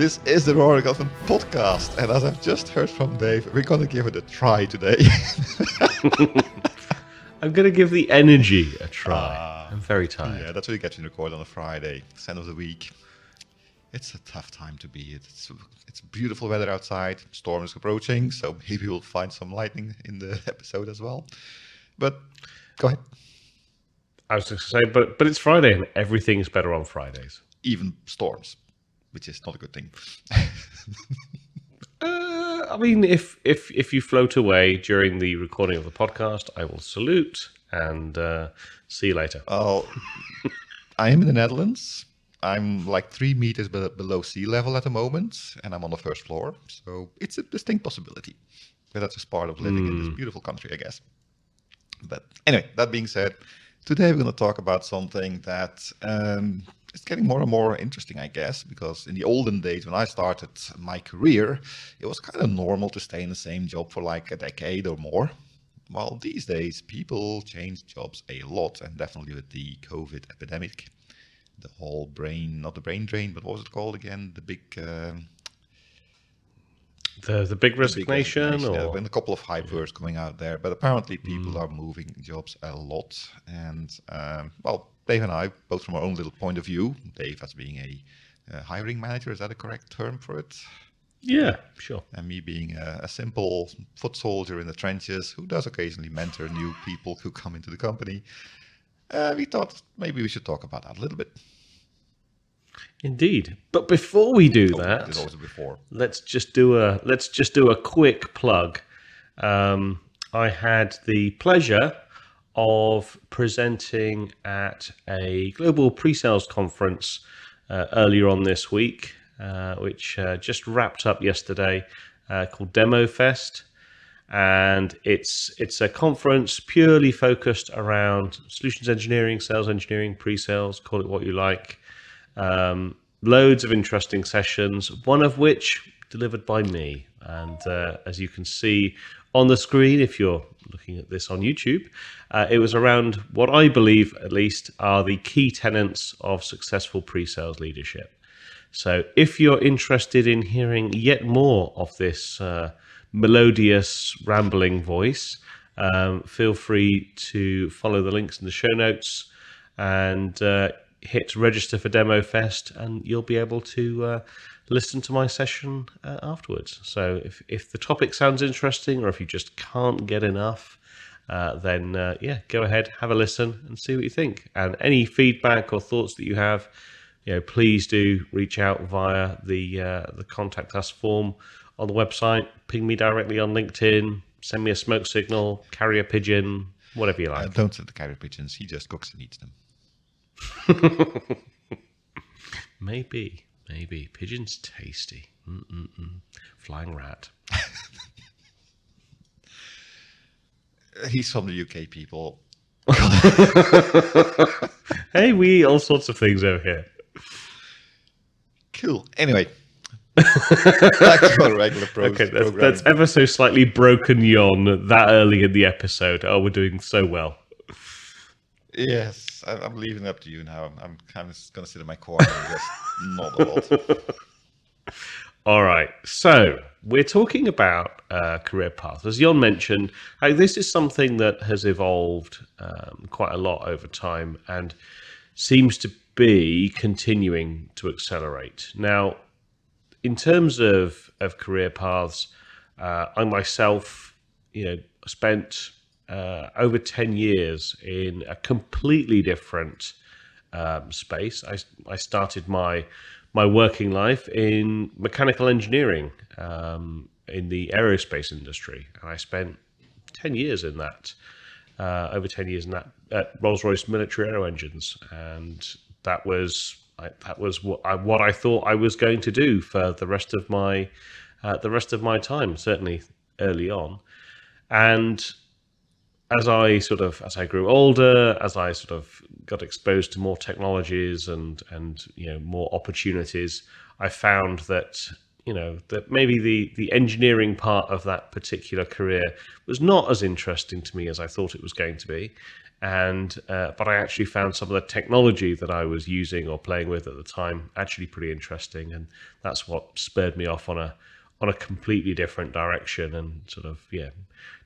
This is the Roaring Elephant podcast, and as I've just heard from Dave, we're going to give it a try today. I'm going to give the energy a try. Ah. I'm very tired. yeah, that's what you get to record on a Friday, it's end of the week. It's a tough time to be. It's it's beautiful weather outside. Storm is approaching, so maybe we'll find some lightning in the episode as well. But go ahead. I was just going to say, but but it's Friday and everything's better on Fridays. Even storms, which is not a good thing. Uh, I mean, if if if you float away during the recording of the podcast, I will salute and uh, see you later. Oh, I am in the Netherlands. I'm like three meters be- below sea level at the moment, and I'm on the first floor. So it's a distinct possibility. But that's just part of living in this beautiful country, I guess. But anyway, that being said, today we're going to talk about something that um, is getting more and more interesting, I guess, because in the olden days when I started my career, it was kind of normal to stay in the same job for like a decade or more. While these days, people change jobs a lot, and definitely with the COVID epidemic, the whole brain, not the brain drain, but what was it called again? The big. Um, The the big big resignation, resignation. There have or been a couple of hype words coming out there, but apparently people are moving jobs a lot. And um, well, Dave and I, both from our own little point of view, Dave as being a uh, hiring manager, is that a correct term for it? yeah, sure. And me being a, a simple foot soldier in the trenches who does occasionally mentor new people who come into the company. Uh, we thought maybe we should talk about that a little bit. Indeed. But before we do Oh, that, let's just do a let's just do a quick plug. Um, I had the pleasure of presenting at a global pre-sales conference uh, earlier on this week, uh, which uh, just wrapped up yesterday, uh, called Demo Fest, and it's it's a conference purely focused around solutions engineering, sales engineering, pre-sales, call it what you like. Um, loads of interesting sessions, one of which delivered by me. And uh, as you can see on the screen, if you're looking at this on YouTube, uh, it was around what I believe, at least, are the key tenets of successful pre sales leadership. So if you're interested in hearing yet more of this uh, melodious, rambling voice, um, feel free to follow the links in the show notes and uh, hit register for Demo Fest, and you'll be able to uh, listen to my session uh, afterwards. So if, if the topic sounds interesting, or if you just can't get enough, uh, then uh, yeah, go ahead, have a listen, and see what you think. And any feedback or thoughts that you have, you know, please do reach out via the uh, the contact us form on the website. Ping me directly on LinkedIn. Send me a smoke signal, carrier pigeon, whatever you Uh, like. don't send the carrier pigeons. He just cooks and eats them. Maybe, maybe pigeon's tasty. Mm-mm-mm. Flying rat. He's from the UK, people. Hey, we eat all sorts of things over here. Cool. Anyway, back to our regular pro- Okay, that's, that's ever so slightly broken yawn that early in the episode. Oh, we're doing so well. Yes, I, I'm leaving it up to you now. I'm, kind of going to sit in my corner and just nod a lot. All right, so we're talking about uh, career paths. As Jon mentioned, uh, this is something that has evolved um, quite a lot over time and seems to be continuing to accelerate. Now, in terms of, of career paths, uh, I myself, you know, spent uh, over 10 years in a completely different um, space. I, I started my my working life in mechanical engineering um, in the aerospace industry, and I spent ten years in that. Uh, over ten years in that at Rolls Royce Military Aero Engines, and that was I, that was what I, what I thought I was going to do for the rest of my uh, the rest of my time. Certainly early on, and as I sort of as I grew older, as I sort of got exposed to more technologies and and you know more opportunities, I found that you know that maybe the the engineering part of that particular career was not as interesting to me as I thought it was going to be, and uh, but I actually found some of the technology that I was using or playing with at the time actually pretty interesting, and that's what spurred me off on a on a completely different direction and sort of yeah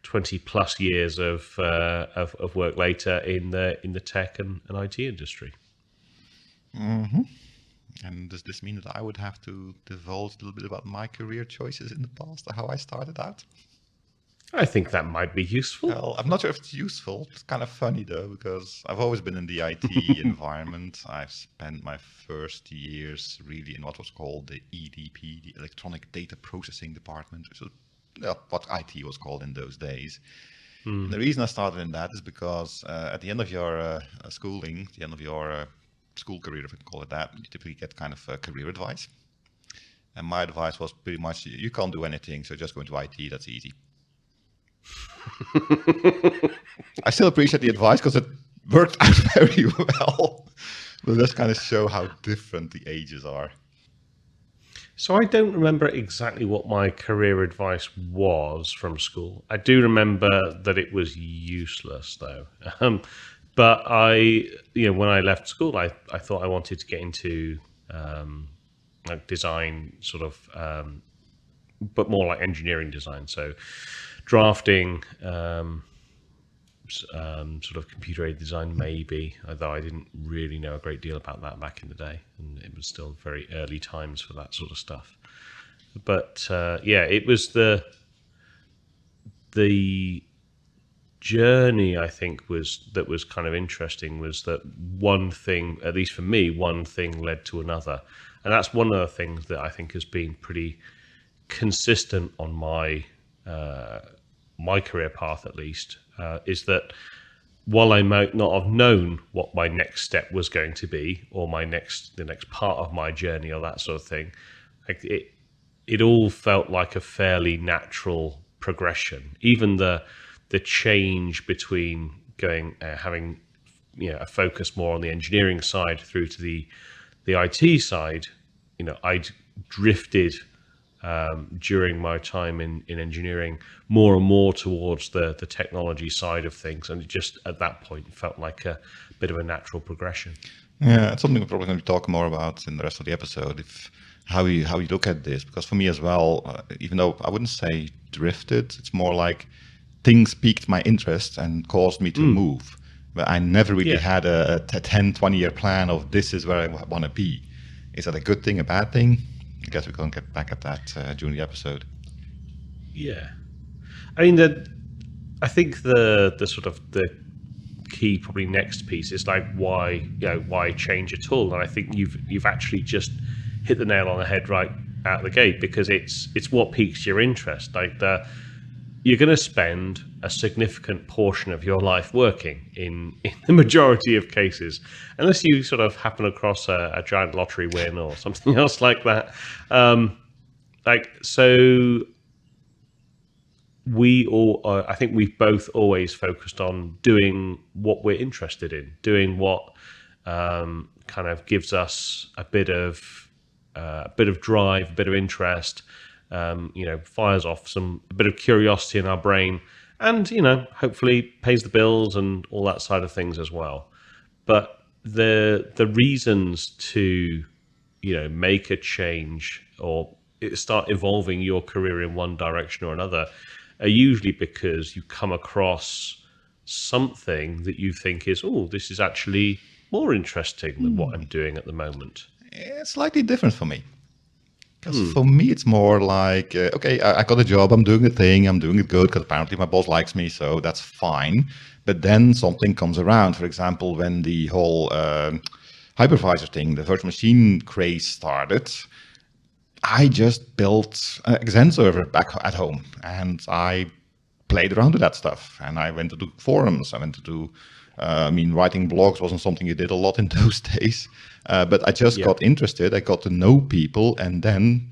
20 plus years of, uh, of, of work later in the in the tech and, and IT industry. Mm-hmm. And does this mean that I would have to divulge a little bit about my career choices in the past, how I started out? I think that might be useful. Well, I'm not sure if it's useful. It's kind of funny though, because I've always been in the IT environment. I've spent my first years really in what was called the EDP, the Electronic Data Processing Department, which was well, what IT was called in those days. Mm. The reason I started in that is because uh, at the end of your uh, schooling, the end of your uh, school career, if we can call it that, you typically get kind of career advice. And my advice was pretty much you can't do anything, so just go into IT, that's easy. I still appreciate the advice because it worked out very well. but let's kind of show how different the ages are. So I don't remember exactly what my career advice was from school. I do remember that it was useless, though. Um, but I, you know, when I left school, I, I thought I wanted to get into um, like design, sort of, um, but more like engineering design. So drafting, um, um, sort of computer aided design, maybe, although I didn't really know a great deal about that back in the day, and it was still very early times for that sort of stuff. But uh, yeah, it was the the journey I think was that was kind of interesting was that one thing, at least for me, one thing led to another, and that's one of the things that I think has been pretty consistent on my uh, my career path at least uh, is that while I might not have known what my next step was going to be or my next the next part of my journey or that sort of thing, like it it all felt like a fairly natural progression. Even the the change between going uh, having you know a focus more on the engineering side through to the the IT side, you know, I'd drifted um, during my time in, in engineering more and more towards the, the technology side of things. And it just at that point felt like a bit of a natural progression. Yeah, it's something we're probably going to talk more about in the rest of the episode. If how you how you look at this, because for me as well, uh, even though I wouldn't say drifted, it's more like things piqued my interest and caused me to mm. move. But I never really yeah. had a, a 10, 20 year plan of this is where I want to be. Is that a good thing, a bad thing? I guess we can get back at that uh, during the episode. Yeah, I mean the, I think the the sort of the key probably next piece is like why you know why change at all, and I think you've you've actually just hit the nail on the head right out the gate because it's it's what piques your interest. Like the you're going to spend a significant portion of your life working in, in the majority of cases, unless you sort of happen across a, a giant lottery win or something else like that. Um, like so, we all, uh, I think we've both always focused on doing what we're interested in, doing what um, kind of gives us a bit of uh, a bit of drive, a bit of interest um, you know, fires off some a bit of curiosity in our brain, and you know, hopefully pays the bills and all that side of things as well. But the the reasons to you know make a change or start evolving your career in one direction or another are usually because you come across something that you think is oh this is actually more interesting than what hmm. I'm doing at the moment. It's slightly different for me. Because hmm. for me, it's more like, uh, okay, I, I, got a job, I'm doing the thing, I'm doing it good because apparently my boss likes me, so that's fine. But then something comes around. For example, when the whole uh, hypervisor thing, the virtual machine craze started, I just built an Xen server back at home and I played around with that stuff. And I went to do forums, I went to do uh, I mean, writing blogs wasn't something you did a lot in those days, uh, but I just yeah. got interested. I got to know people, and then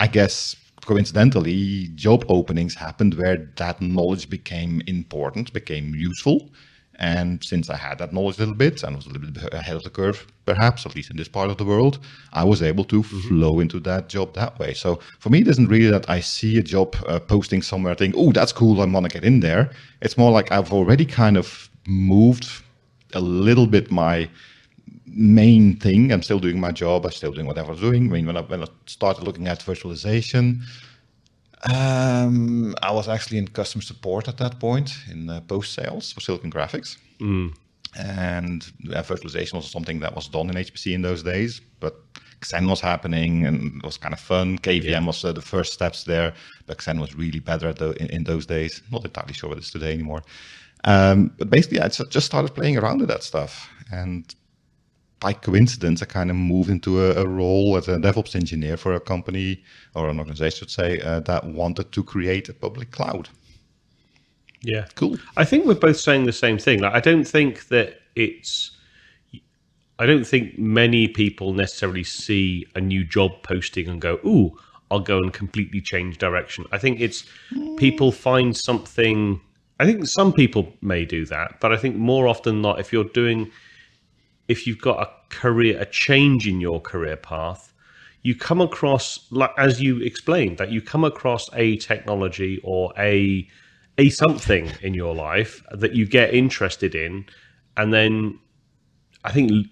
I guess coincidentally, job openings happened where that knowledge became important, became useful. And since I had that knowledge a little bit and was a little bit ahead of the curve, perhaps, at least in this part of the world, I was able to mm-hmm. flow into that job that way. So for me, it isn't really that I see a job uh, posting somewhere, think, oh, that's cool, I want to get in there. It's more like I've already kind of moved a little bit my main thing. I'm still doing my job. I'm still doing whatever I'm doing. I mean, when I, when I started looking at virtualization, um, I was actually in customer support at that point in uh, post sales for Silicon Graphics. Mm. And uh, virtualization was something that was done in HPC in those days, but Xen was happening and it was kind of fun. KVM yeah. was uh, the first steps there, but Xen was really better at the, in, in, those days. Not entirely sure what it is today anymore. Um, but basically, I just started playing around with that stuff. And by coincidence, I kind of moved into a, a, role as a DevOps engineer for a company or an organization, I should say, uh, that wanted to create a public cloud. Yeah, cool. I think we're both saying the same thing. Like, I don't think that it's. I don't think many people necessarily see a new job posting and go, "Ooh, I'll go and completely change direction." I think it's people find something. I think some people may do that, but I think more often than not, if you're doing if you've got a career, a change in your career path, you come across, like as you explained, that you come across a technology or a a something in your life that you get interested in, and then I think it,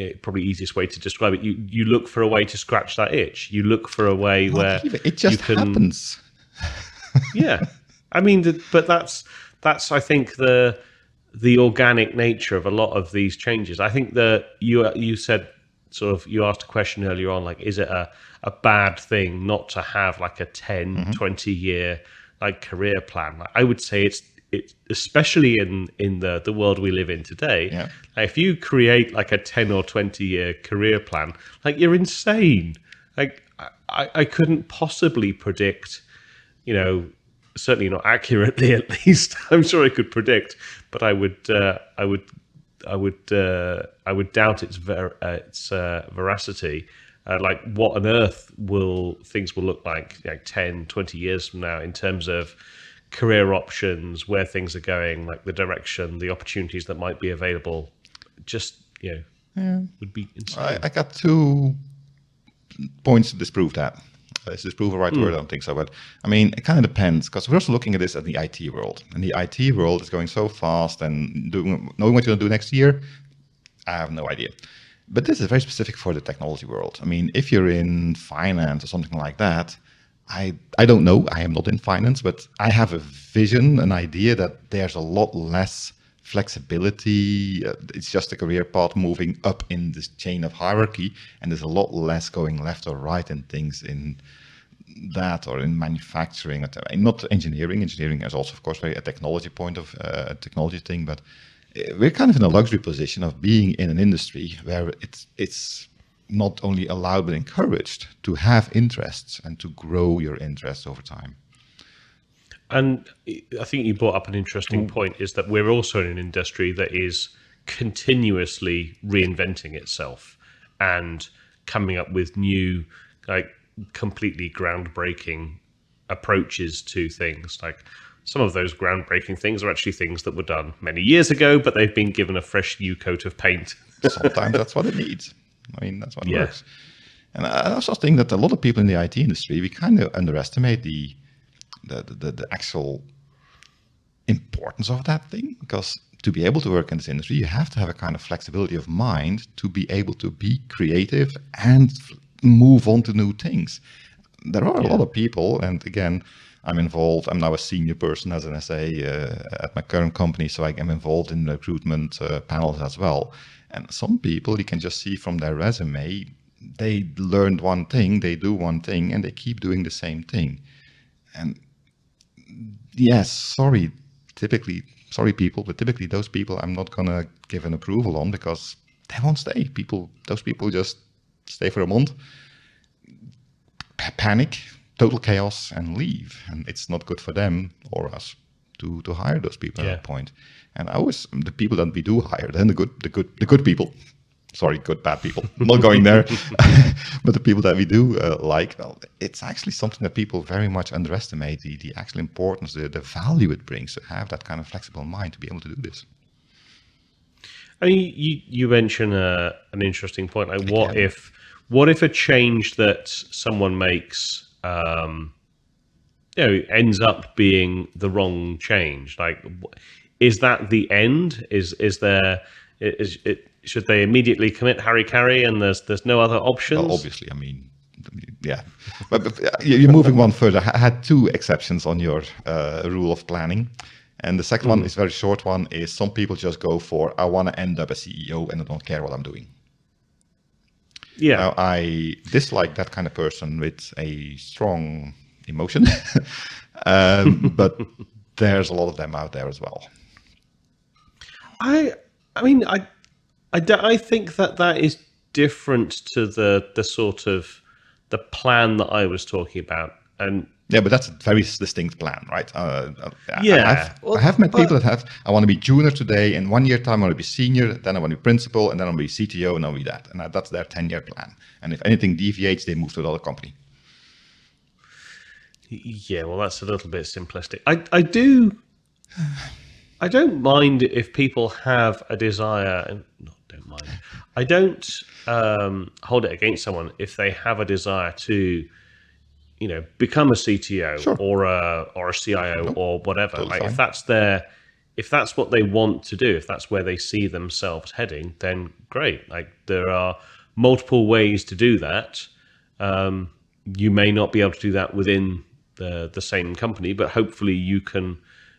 eh, probably easiest way to describe it, you you look for a way to scratch that itch. You look for a way where it just can, happens. yeah, I mean, but that's that's I think the the organic nature of a lot of these changes. I think that you you said sort of you asked a question earlier on like is it a, a bad thing not to have like a 10 mm-hmm. 20 year like career plan like, i would say it's it especially in in the the world we live in today yeah. like, if you create like a 10 or 20 year career plan like you're insane like i i couldn't possibly predict you know certainly not accurately at least i'm sure i could predict but I would uh, I would I would uh, I would doubt its ver- uh, its uh, veracity. Uh, like what on earth will things will look like like 10 20 years from now in terms of career options where things are going like the direction the opportunities that might be available just you know yeah. would be insane. I, I got two points to disprove that is this proof right mm. word? I don't think so. But I mean, it kind of depends because we're also looking at this at the IT world, and the IT world is going so fast and doing knowing what you're going to do next year. I have no idea. But this is very specific for the technology world. I mean, if you're in finance or something like that, I I don't know. I am not in finance, but I have a vision, an idea that there's a lot less flexibility. Uh, it's just a career path moving up in this chain of hierarchy, and there's a lot less going left or right in things in that or in manufacturing. Not engineering. Engineering is also, of course, very a technology point of uh, a technology thing, but uh, we're kind of in a luxury position of being in an industry where it's it's not only allowed but encouraged to have interests and to grow your interests over time. And I think you brought up an interesting mm. point is that we're also in an industry that is continuously reinventing itself and coming up with new, like completely groundbreaking approaches to things. Like some of those groundbreaking things are actually things that were done many years ago, but they've been given a fresh new coat of paint. Sometimes that's what it needs. I mean, that's what it yeah. works. And I also think that a lot of people in the IT industry, we kind of underestimate the the, the, the actual importance of that thing because to be able to work in this industry you have to have a kind of flexibility of mind to be able to be creative and move on to new things. There are a yeah. lot of people and again i'm involved i'm now a senior person as an sa uh, at my current company so i am involved in recruitment uh, panels as well. And some people you can just see from their resume they learned one thing they do one thing and they keep doing the same thing. And yes, sorry, typically, sorry people, but typically those people I'm not gonna give an approval on because they won't stay. People, those people just stay for a month, panic, total chaos, and leave, and it's not good for them or us to to hire those people yeah. at that point. And I always the people that we do hire, then the good the good the good people sorry, good, bad people. I'm not going there. but the people that we do uh, like, well, it's actually something that people very much underestimate the, the actual importance, the, the value it brings to have that kind of flexible mind to be able to do this. I mean, you, you mentioned uh, an interesting point. Like, what Again. if what if a change that someone makes, um, you know, ends up being the wrong change? Like, is that the end? Is is there is it should they immediately commit hara-kiri and there's there's no other options? Well, obviously, I mean, yeah, but, but you're moving one further. I had two exceptions on your uh, rule of planning. And the second mm. one is very short one is some people just go for I want to end up a CEO and I don't care what I'm doing. Yeah. Now, I dislike that kind of person with a strong emotion. um, but there's a lot of them out there as well. I I mean I I, I think that that is different to the the sort of the plan that I was talking about and yeah, but that's a very distinct plan, right? Uh, uh yeah, I have, well, I have met but, people that have. I want to be junior today. In one year time, I want to be senior. Then I want to be principal, and then I want to be CTO, and I'll be that. And that's their ten-year plan. And if anything deviates, they move to another company. Yeah, well, that's a little bit simplistic. I, I do, I don't mind if people have a desire, and don't mind. I don't um, hold it against someone if they have a desire to you know become a CTO sure. or a or a CIO nope. or whatever. Totally like fine. if that's their if that's what they want to do, if that's where they see themselves heading, then great. Like there are multiple ways to do that. Um, you may not be able to do that within the the same company, but hopefully you can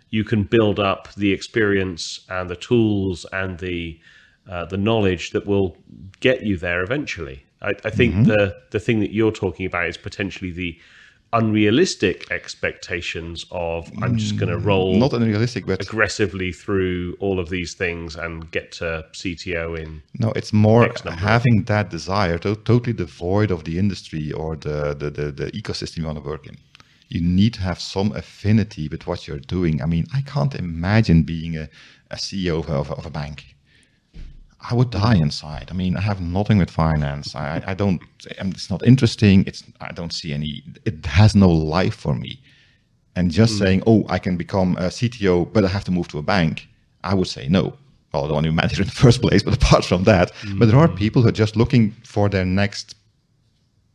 you can build up the experience and the tools and the uh, the knowledge that will get you there eventually. I, I think mm-hmm. the the thing that you're talking about is potentially the unrealistic expectations of I'm just going to mm, roll not unrealistic, but aggressively through all of these things and get to CTO in. No, it's more having that desire, to, totally devoid of the industry or the, the, the, the ecosystem you want to work in. You need to have some affinity with what you're doing. I mean, I can't imagine being a, a CEO of, of, of a bank. I would die inside. I mean, I have nothing with finance. I, I don't. It's not interesting. It's. I don't see any. It has no life for me. And just mm. saying, oh, I can become a CTO, but I have to move to a bank. I would say no. Well, I don't want to manage in the first place. But apart from that, mm. but there are people who are just looking for their next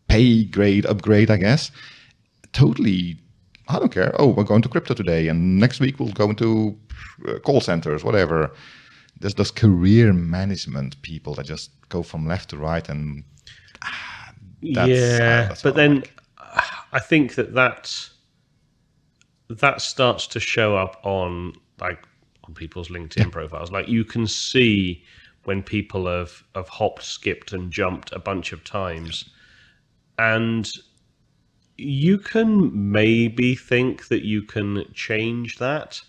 pay grade upgrade. I guess. Totally. I don't care. Oh, we're going to crypto today, and next week we'll go into uh, call centers, whatever there's those career management people that just go from left to right and ah, yeah but then like. i think that that that starts to show up on like on people's linkedin yeah. profiles like you can see when people have have hopped skipped and jumped a bunch of times and you can maybe think that you can change that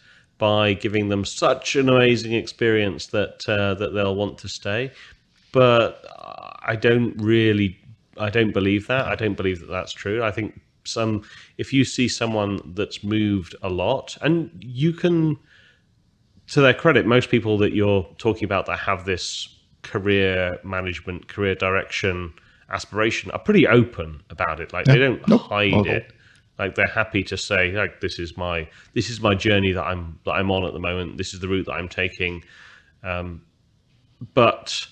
by giving them such an amazing experience that uh, that they'll want to stay. But I don't really, I don't believe that. I don't believe that that's true. I think some, if you see someone that's moved a lot, and you can, to their credit, most people that you're talking about that have this career management, career direction aspiration are pretty open about it. Like yeah. they don't nope. hide it. Like they're happy to say, like this is my this is my journey that I'm that I'm on at the moment. This is the route that I'm taking. Um, but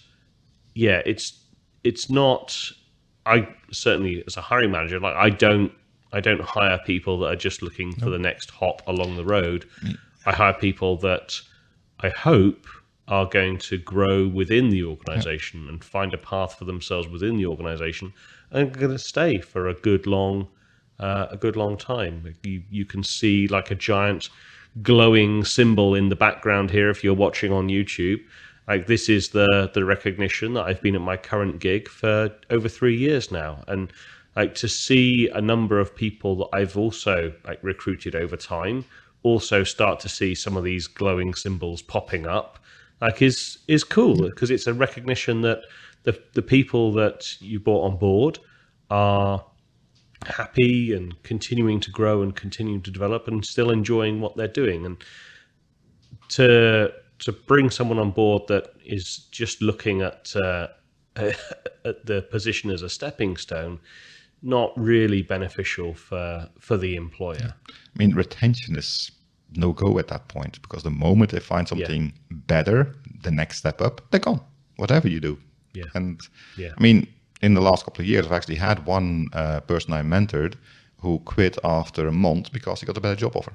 yeah, it's it's not. I certainly as a hiring manager, like I don't I don't hire people that are just looking for the next hop along the road. Mm. I hire people that I hope are going to grow within the organization yeah. and find a path for themselves within the organization and going to stay for a good long uh, a good long time. You you can see like a giant glowing symbol in the background here if you're watching on YouTube. Like this is the the recognition that I've been at my current gig for over three years now, and like to see a number of people that I've also like recruited over time also start to see some of these glowing symbols popping up like is is cool because it's a recognition that the the people that you brought on board are happy and continuing to grow and continuing to develop and still enjoying what they're doing. And to to bring someone on board that is just looking at uh, at the position as a stepping stone not really beneficial for for the employer. I mean retention is no go at that point because the moment they find something yeah. better the next step up they're gone. Whatever you do. Yeah. And yeah. I mean in the last couple of years, I've actually had one uh, person I mentored who quit after a month because he got a better job offer.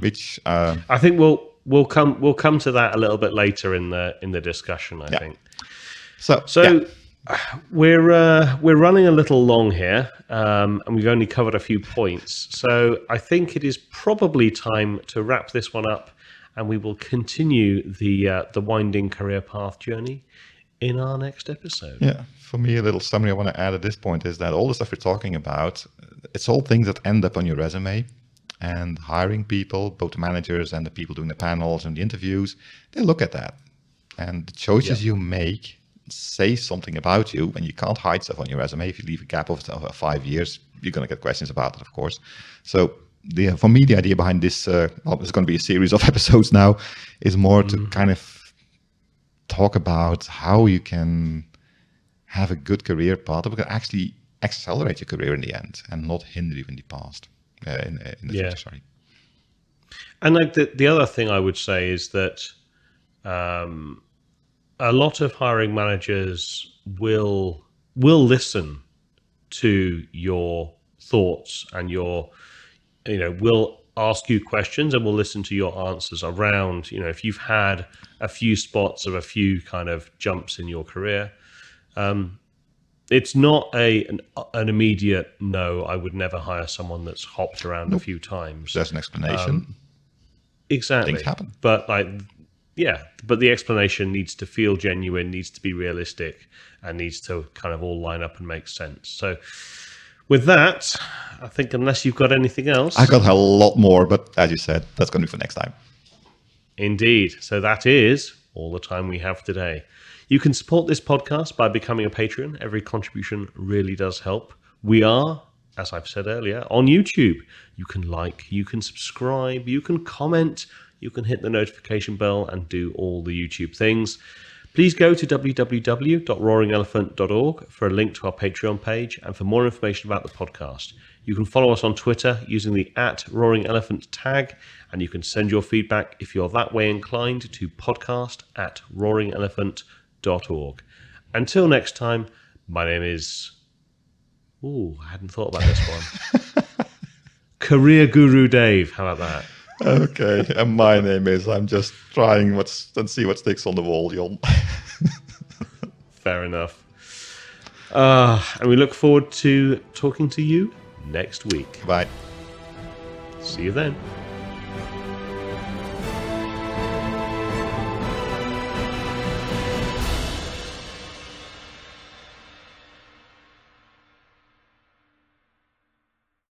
which uh, I think we'll we'll come we'll come to that a little bit later in the in the discussion. I Yeah. think. so So yeah. we're uh, we're running a little long here, um, and we've only covered a few points. So I think it is probably time to wrap this one up, and we will continue the uh, the winding career path journey in our next episode. Yeah, for me, a little summary I want to add at this point is that all the stuff we're talking about, it's all things that end up on your resume. And hiring people, both the managers and the people doing the panels and the interviews, they look at that. And the choices you make say something about you, and you can't hide stuff on your resume. If you leave a gap of, five years, you're going to get questions about it, of course. So, the, for me, the idea behind this, uh, well, there's going to be a series of episodes now, is more to kind of talk about how you can have a good career path that can actually accelerate your career in the end and not hinder you in the past. Uh, in, in the Yeah. future, sorry. And like the the other thing I would say is that um, a lot of hiring managers will will listen to your thoughts and your you know will ask you questions and we'll listen to your answers around you know if you've had a few spots or a few kind of jumps in your career. Um, it's not a an, an immediate no. I would never hire someone that's hopped around a few times. There's an explanation. exactly. Things happen. but like yeah but the explanation needs to feel genuine needs to be realistic and needs to kind of all line up and make sense. So with that i think unless you've got anything else I got a lot more, but as you said, that's going to be for next time. Indeed. So that is all the time we have today. You can support this podcast by becoming a patron. Every contribution really does help. We are, as I've said earlier, on YouTube. You can like, you can subscribe, you can comment, you can hit the notification bell and do all the YouTube things. Please go to www.roaringelephant.org for a link to our Patreon page and for more information about the podcast. You can follow us on Twitter using the at Roaring Elephant tag, and you can send your feedback if you're that way inclined to podcast at roaringelephant.org. Until next time, my name is. Ooh, I hadn't thought about this one. Career Guru Dave. How about that? Okay, and my name is. I'm just trying what's and see what sticks on the wall, Jon. Fair enough. Uh, and we look forward to talking to you next week. Bye. See you then.